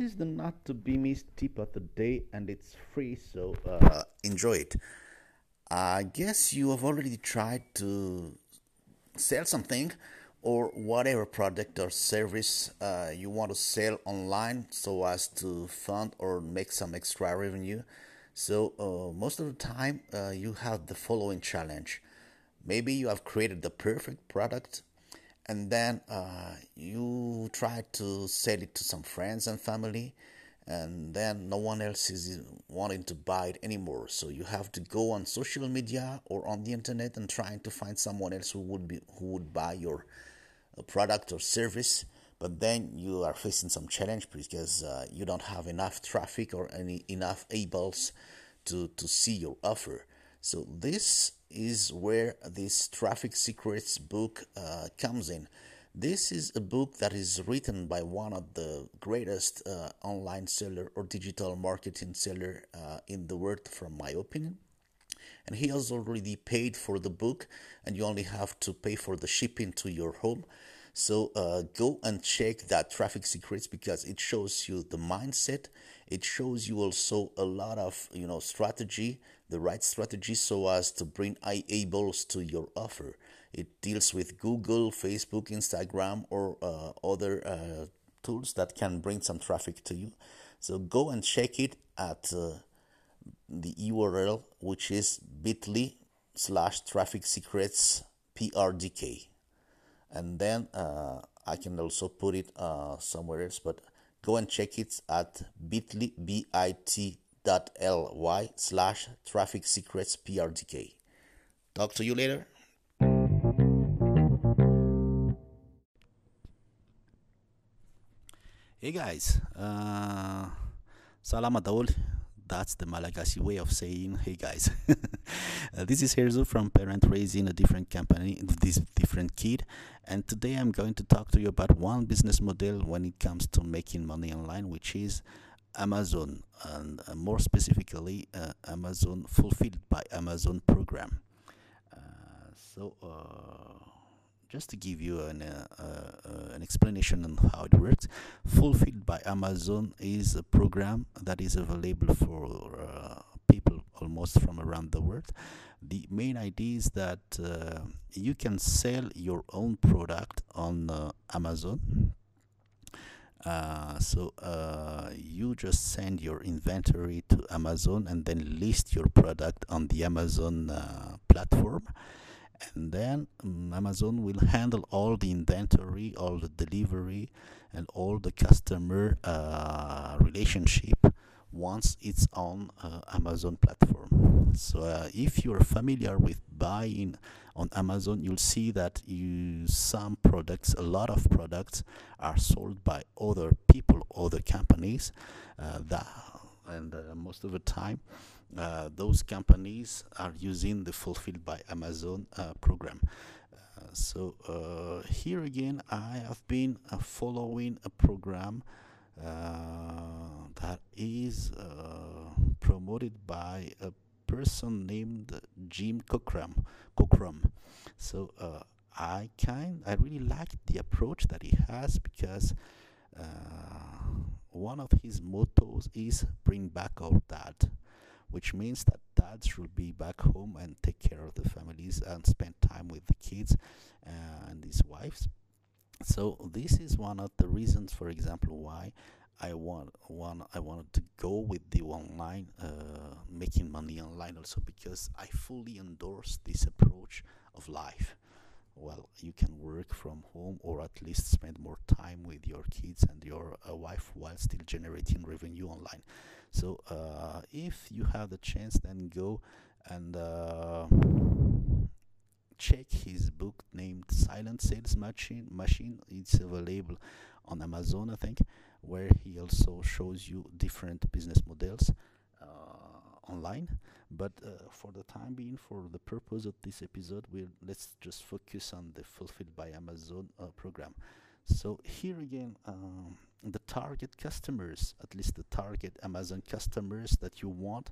is the not to be missed tip of the day, and it's free, so uh, enjoy it. I guess you have already tried to sell something or whatever product or service uh, you want to sell online so as to fund or make some extra revenue. So, uh, most of the time, uh, you have the following challenge. Maybe you have created the perfect product and then uh, you try to sell it to some friends and family and then no one else is wanting to buy it anymore. So you have to go on social media or on the internet and trying to find someone else who would be who would buy your uh, product or service. But then you are facing some challenge because uh, you don't have enough traffic or any enough eyeballs to to see your offer. So this is where this Traffic Secrets book uh, comes in. This is a book that is written by one of the greatest uh, online seller or digital marketing seller uh, in the world, from my opinion. And he has already paid for the book, and you only have to pay for the shipping to your home. So uh, go and check that Traffic Secrets because it shows you the mindset. It shows you also a lot of you know strategy the right strategy so as to bring eyeballs to your offer. It deals with Google, Facebook, Instagram, or uh, other uh, tools that can bring some traffic to you. So go and check it at uh, the URL, which is bit.ly slash traffic secrets PRDK. And then uh, I can also put it uh, somewhere else, but go and check it at bit.ly, B-I-T bit.ly slash traffic secrets prdk. Talk to you later. Hey guys, uh, salam adaol. That's the Malagasy way of saying hey guys. uh, this is Herzo from Parent Raising a Different Company, this different kid, and today I'm going to talk to you about one business model when it comes to making money online, which is Amazon, and uh, more specifically, uh, Amazon Fulfilled by Amazon program. Uh, so, uh, just to give you an, uh, an explanation on how it works, Fulfilled by Amazon is a program that is available for people almost from around the world. The main idea is that you can sell your own product on Amazon uh, so uh, you just send your inventory to Amazon and then list your product on the Amazon uh, platform and then um, Amazon will handle all the inventory, all the delivery, and all the customer uh, relationship once it's on uh, Amazon platform. So uh, if you're familiar with buying on Amazon, you'll see that you some products, a lot of products, are sold by other people, other companies. Uh, that and uh, most of the time, uh, those companies are using the Fulfilled by Amazon uh, program. so here again, I have been following a program uh, that is uh, promoted by a person named Jim Cockrum. Cockrum. So uh, I kind, I really like the approach that he has because one of his mottos is "Bring back our dad." which means that dads should be back home and take care of the families and spend time with the kids and his wives so this is one of the reasons for example why i want one i wanted to go with the online uh, making money online also because i fully endorse this approach of life well you can work from home or at least spend more time with your kids and your uh, wife while still generating revenue online so uh, if you have the chance then go and uh, check his book named Silent Sales Machine. Machine. It's available on Amazon, I think, where he also shows you different business models uh, online. But uh, for the time being, for the purpose of this episode, we'll let's just focus on the Fulfilled by Amazon uh, program. So here again, um, the target customers, at least the target Amazon customers that you want,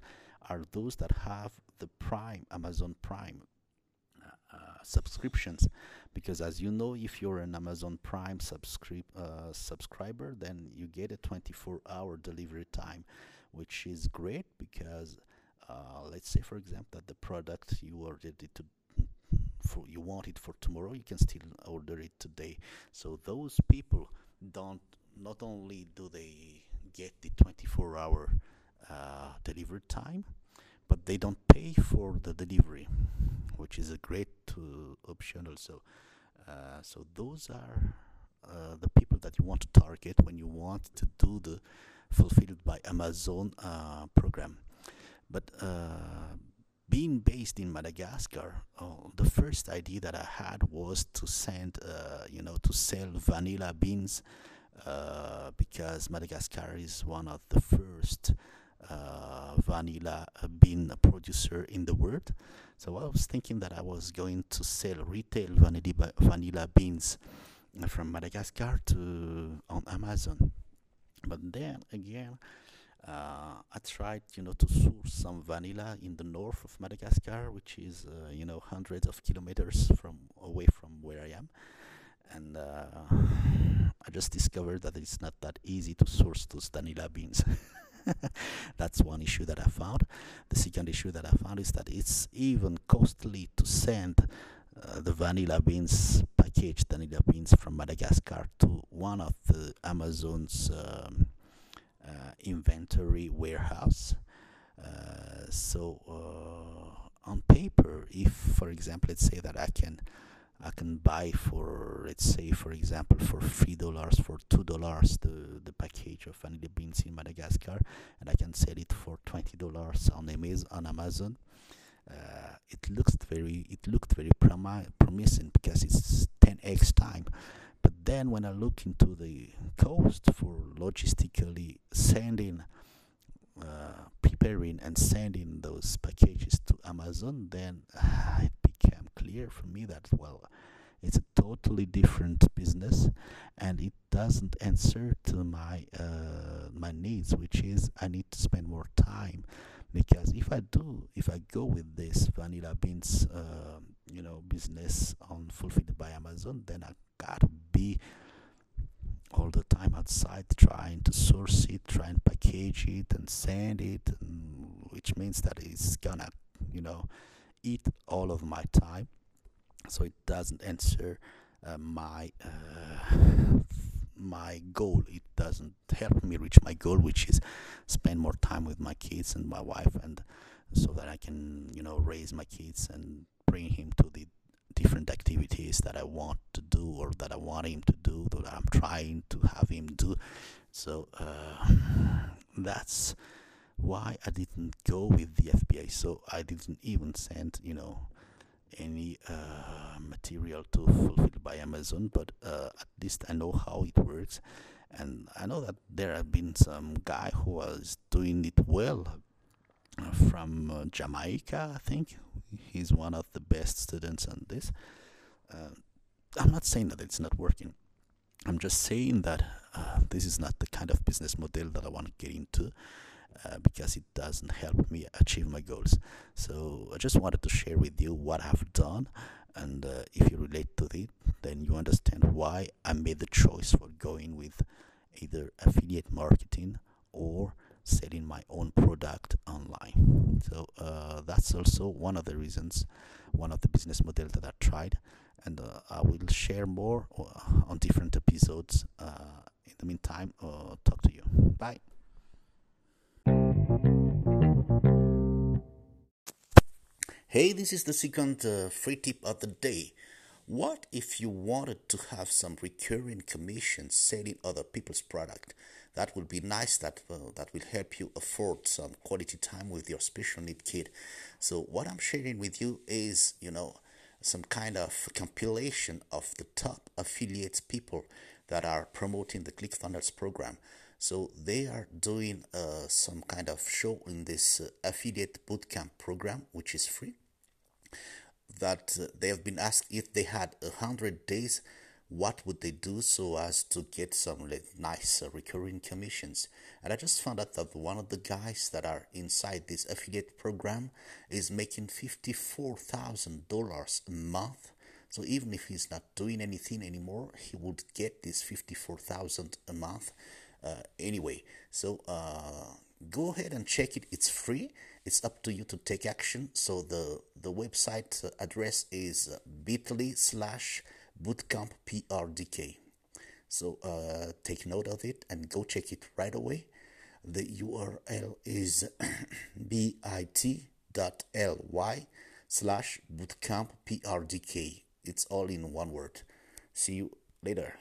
are those that have the Prime Amazon Prime subscriptions. Because as you know if you're an amazon prime uh, subscriber then you get a 24 hour delivery time which is great because uh, let's say for example that the product you ordered it to for you want it for tomorrow you can still order it today. So those people don't not only do they get the 24 hour uh, delivery time but they don't pay for the delivery which is a great uh, option also. Uh, so those are uh, the people that you want to target when you want to do the fulfilled by amazon program. But being based in Madagascar, oh, the first idea that I had was to send, uh, you know, to sell vanilla beans uh, because Madagascar is one of the first uh, vanilla bean producer in the world. So I was thinking that I was going to sell retail vanilla, beans from Madagascar to on Amazon. But then again, uh, I tried, you know, to source some vanilla in the north of Madagascar, which is, uh, you know, hundreds of kilometers from away from where I am, and uh, I just discovered that it's not that easy to source those vanilla beans. That's one issue that I found. The second issue that I found is that it's even costly to send uh, the vanilla beans, packaged vanilla beans from Madagascar to one of the Amazon's um, uh, inventory warehouse. Uh, so uh, on paper, if for example, let's say that I can I can buy for let's say for example for three dollars for two dollars the the package of vanilla beans in Madagascar and I can sell it for twenty dollars on Amazon on Amazon. Uh, it looks very it looked very promi- promising because it's 10x time. But then when I look into the cost for logistically sending uh, preparing and sending those packages to Amazon then uh, it clear for me that well it's a totally different business and it doesn't answer to my uh, my needs which is i need to spend more time. Because if i do if i go with this vanilla beans uh, you know business on fulfilled by amazon then i gotta be all the time outside trying to source it try and package it and send it and which means that it's gonna you know eat all of my time so it doesn't answer uh, my uh, my goal. It doesn't help me reach my goal which is spend more time with my kids and my wife and so that i can you know raise my kids and bring him to the different activities that i want to do or that i want him to do that i'm trying to have him do. So uh, that's why i didn't go with the fba so i didn't even send you know any uh, material to fulfill by Amazon, but uh, at least I know how it works, and I know that there have been some guy who was doing it well uh, from uh, Jamaica. I think he's one of the best students on this. Uh, I'm not saying that it's not working. I'm just saying that uh, this is not the kind of business model that I want to get into. Uh, because it doesn't help me achieve my goals. So I just wanted to share with you what I've done, and uh, if you relate to it, then you understand why I made the choice for going with either affiliate marketing or selling my own product online. So uh, that's also one of the reasons, one of the business models that I tried, and uh, I will share more uh, on different episodes. in the meantime, talk to you. Bye. Hey, this is the second uh, free tip of the day. What if you wanted to have some recurring commissions selling other people's product? That would be nice. That uh, that will help you afford some quality time with your special need kid. So what I'm sharing with you is, you know, some kind of compilation of the top affiliates people that are promoting the ClickFunnels program. So they are doing uh, some kind of show in this uh, affiliate bootcamp program, which is free. That uh, they have been asked if they had a hundred days, what would they do so as to get some like, nice uh, recurring commissions? And I just found out that one of the guys that are inside this affiliate program is making fifty-four thousand dollars a month So even if he's not doing anything anymore, he would get this 54,000 a month uh, anyway. So uh, go ahead and check it. It's free. It's up to you to take action. So the the website address is bit.ly slash bootcamp prdk. So uh, take note of it and go check it right away. The URL is bit.ly slash bootcamp prdk. It's all in one word. See you later.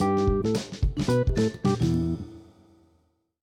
Thank you.